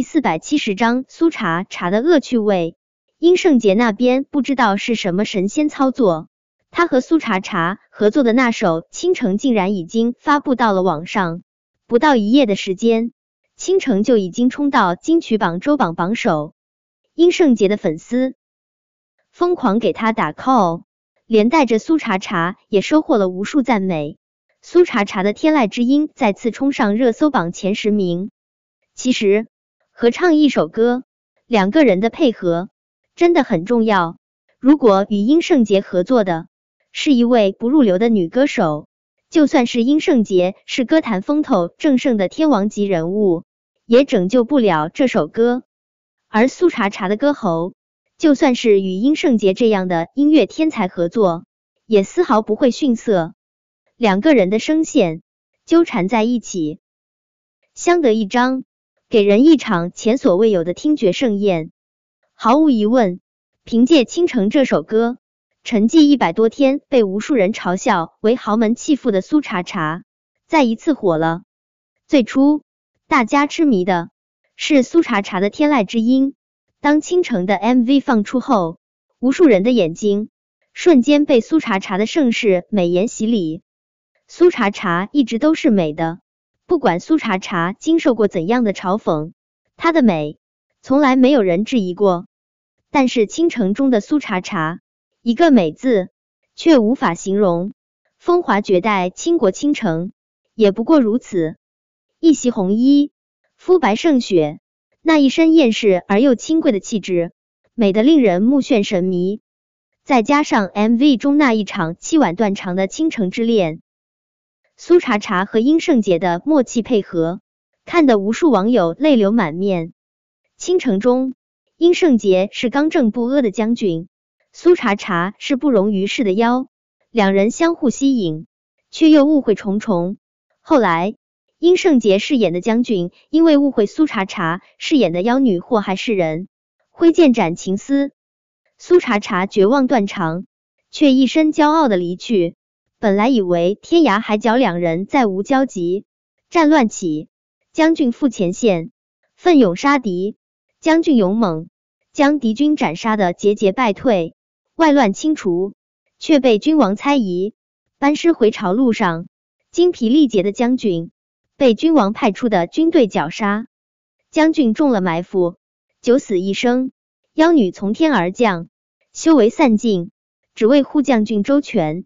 第四百七十章苏茶茶的恶趣味。殷圣杰那边不知道是什么神仙操作，他和苏茶茶合作的那首《倾城》竟然已经发布到了网上，不到一夜的时间，《倾城》就已经冲到金曲榜周榜榜首。殷圣杰的粉丝疯狂给他打 call，连带着苏茶茶也收获了无数赞美。苏茶茶的《天籁之音》再次冲上热搜榜前十名。其实。合唱一首歌，两个人的配合真的很重要。如果与殷圣杰合作的是一位不入流的女歌手，就算是殷圣杰是歌坛风头正盛的天王级人物，也拯救不了这首歌。而苏茶茶的歌喉，就算是与殷圣杰这样的音乐天才合作，也丝毫不会逊色。两个人的声线纠缠在一起，相得益彰。给人一场前所未有的听觉盛宴。毫无疑问，凭借《倾城》这首歌，沉寂一百多天，被无数人嘲笑为豪门弃妇的苏茶茶，再一次火了。最初，大家痴迷的是苏茶茶的《天籁之音》。当《倾城》的 MV 放出后，无数人的眼睛瞬间被苏茶茶的盛世美颜洗礼。苏茶茶一直都是美的。不管苏茶茶经受过怎样的嘲讽，她的美从来没有人质疑过。但是倾城中的苏茶茶，一个美字却无法形容。风华绝代，倾国倾城，也不过如此。一袭红衣，肤白胜雪，那一身艳世而又清贵的气质，美得令人目眩神迷。再加上 MV 中那一场凄婉断肠的倾城之恋。苏茶茶和殷圣杰的默契配合，看得无数网友泪流满面。倾城中，殷圣杰是刚正不阿的将军，苏茶茶是不容于世的妖，两人相互吸引，却又误会重重。后来，殷圣杰饰演的将军因为误会苏茶茶饰演的妖女祸害世人，挥剑斩情丝，苏茶茶绝望断肠，却一身骄傲的离去。本来以为天涯海角两人再无交集，战乱起，将军赴前线，奋勇杀敌。将军勇猛，将敌军斩杀的节节败退，外乱清除，却被君王猜疑，班师回朝路上，精疲力竭的将军被君王派出的军队绞杀。将军中了埋伏，九死一生。妖女从天而降，修为散尽，只为护将军周全。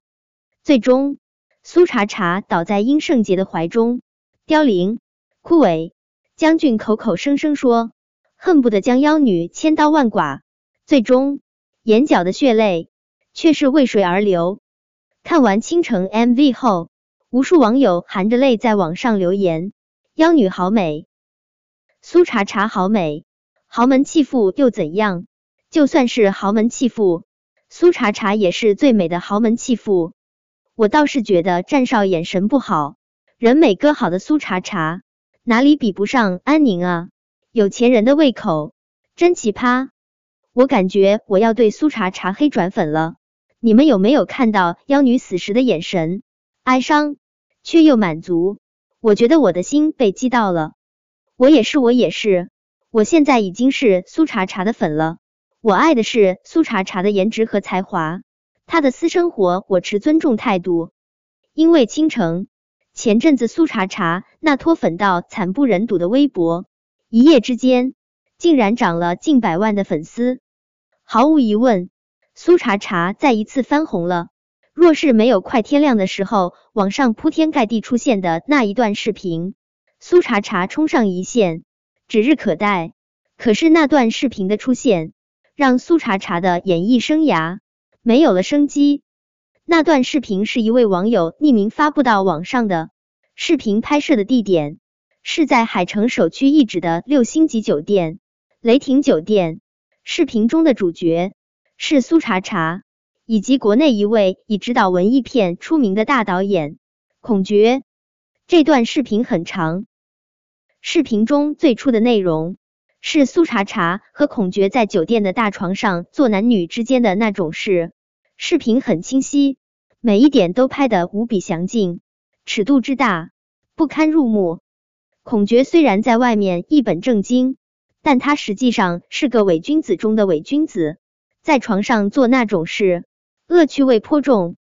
最终，苏茶茶倒在殷圣杰的怀中，凋零枯萎。将军口口声声说恨不得将妖女千刀万剐，最终眼角的血泪却是为谁而流？看完倾城 MV 后，无数网友含着泪在网上留言：妖女好美，苏茶茶好美，豪门弃妇又怎样？就算是豪门弃妇，苏茶茶也是最美的豪门弃妇。我倒是觉得战少眼神不好，人美歌好的苏茶茶哪里比不上安宁啊？有钱人的胃口真奇葩，我感觉我要对苏茶茶黑转粉了。你们有没有看到妖女死时的眼神？哀伤却又满足，我觉得我的心被击到了。我也是，我也是，我现在已经是苏茶茶的粉了。我爱的是苏茶茶的颜值和才华。他的私生活我持尊重态度，因为倾城前阵子苏茶茶那脱粉到惨不忍睹的微博，一夜之间竟然涨了近百万的粉丝。毫无疑问，苏茶茶再一次翻红了。若是没有快天亮的时候，网上铺天盖地出现的那一段视频，苏茶茶冲上一线指日可待。可是那段视频的出现，让苏茶茶的演艺生涯。没有了生机。那段视频是一位网友匿名发布到网上的。视频拍摄的地点是在海城首屈一指的六星级酒店雷霆酒店。视频中的主角是苏茶茶以及国内一位以指导文艺片出名的大导演孔觉。这段视频很长。视频中最初的内容。是苏茶茶和孔觉在酒店的大床上做男女之间的那种事，视频很清晰，每一点都拍得无比详尽，尺度之大不堪入目。孔觉虽然在外面一本正经，但他实际上是个伪君子中的伪君子，在床上做那种事，恶趣味颇重，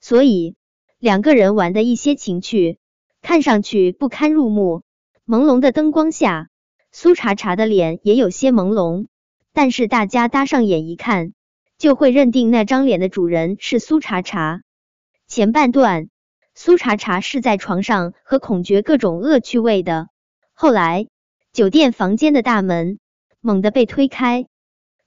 所以两个人玩的一些情趣，看上去不堪入目。朦胧的灯光下，苏茶茶的脸也有些朦胧，但是大家搭上眼一看，就会认定那张脸的主人是苏茶茶。前半段，苏茶茶是在床上和孔觉各种恶趣味的，后来。酒店房间的大门猛地被推开，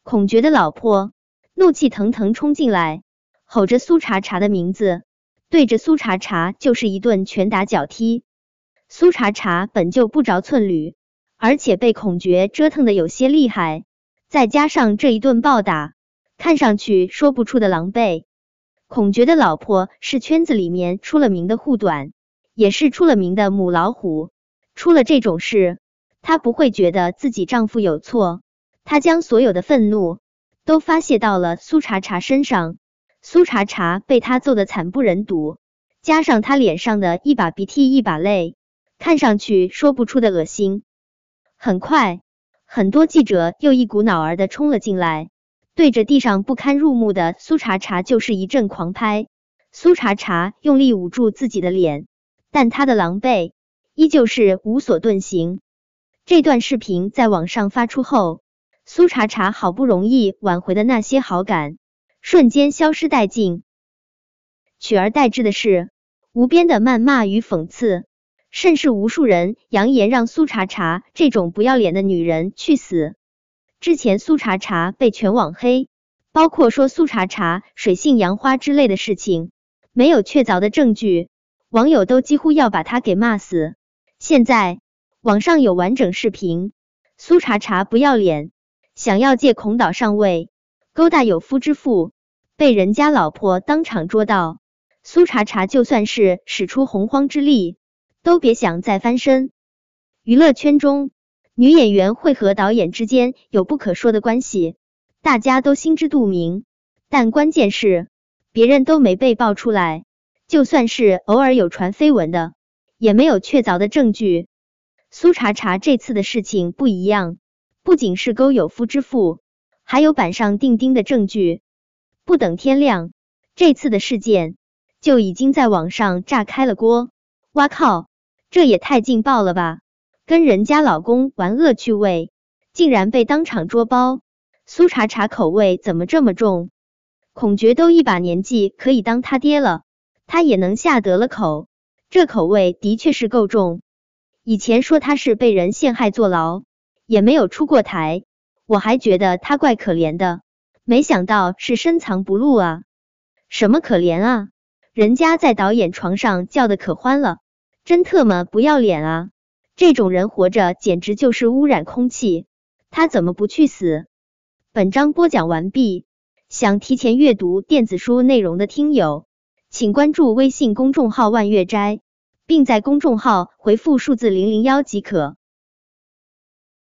孔觉的老婆怒气腾腾冲进来，吼着苏茶茶的名字，对着苏茶茶就是一顿拳打脚踢。苏茶茶本就不着寸缕，而且被孔觉折腾的有些厉害，再加上这一顿暴打，看上去说不出的狼狈。孔觉的老婆是圈子里面出了名的护短，也是出了名的母老虎，出了这种事。她不会觉得自己丈夫有错，她将所有的愤怒都发泄到了苏茶茶身上。苏茶茶被她揍得惨不忍睹，加上她脸上的一把鼻涕一把泪，看上去说不出的恶心。很快，很多记者又一股脑儿的冲了进来，对着地上不堪入目的苏茶茶就是一阵狂拍。苏茶茶用力捂住自己的脸，但她的狼狈依旧是无所遁形。这段视频在网上发出后，苏茶茶好不容易挽回的那些好感，瞬间消失殆尽，取而代之的是无边的谩骂与讽刺，甚是无数人扬言让苏茶茶这种不要脸的女人去死。之前苏茶茶被全网黑，包括说苏茶茶水性杨花之类的事情，没有确凿的证据，网友都几乎要把她给骂死。现在。网上有完整视频，苏茶茶不要脸，想要借孔岛上位勾搭有夫之妇，被人家老婆当场捉到。苏茶茶就算是使出洪荒之力，都别想再翻身。娱乐圈中，女演员会和导演之间有不可说的关系，大家都心知肚明。但关键是，别人都没被爆出来，就算是偶尔有传绯闻的，也没有确凿的证据。苏茶茶这次的事情不一样，不仅是勾有夫之妇，还有板上钉钉的证据。不等天亮，这次的事件就已经在网上炸开了锅。哇靠，这也太劲爆了吧！跟人家老公玩恶趣味，竟然被当场捉包。苏茶茶口味怎么这么重？孔觉都一把年纪可以当他爹了，他也能下得了口，这口味的确是够重。以前说他是被人陷害坐牢，也没有出过台，我还觉得他怪可怜的，没想到是深藏不露啊！什么可怜啊？人家在导演床上叫的可欢了，真特么不要脸啊！这种人活着简直就是污染空气，他怎么不去死？本章播讲完毕，想提前阅读电子书内容的听友，请关注微信公众号万月斋。并在公众号回复数字零零幺即可。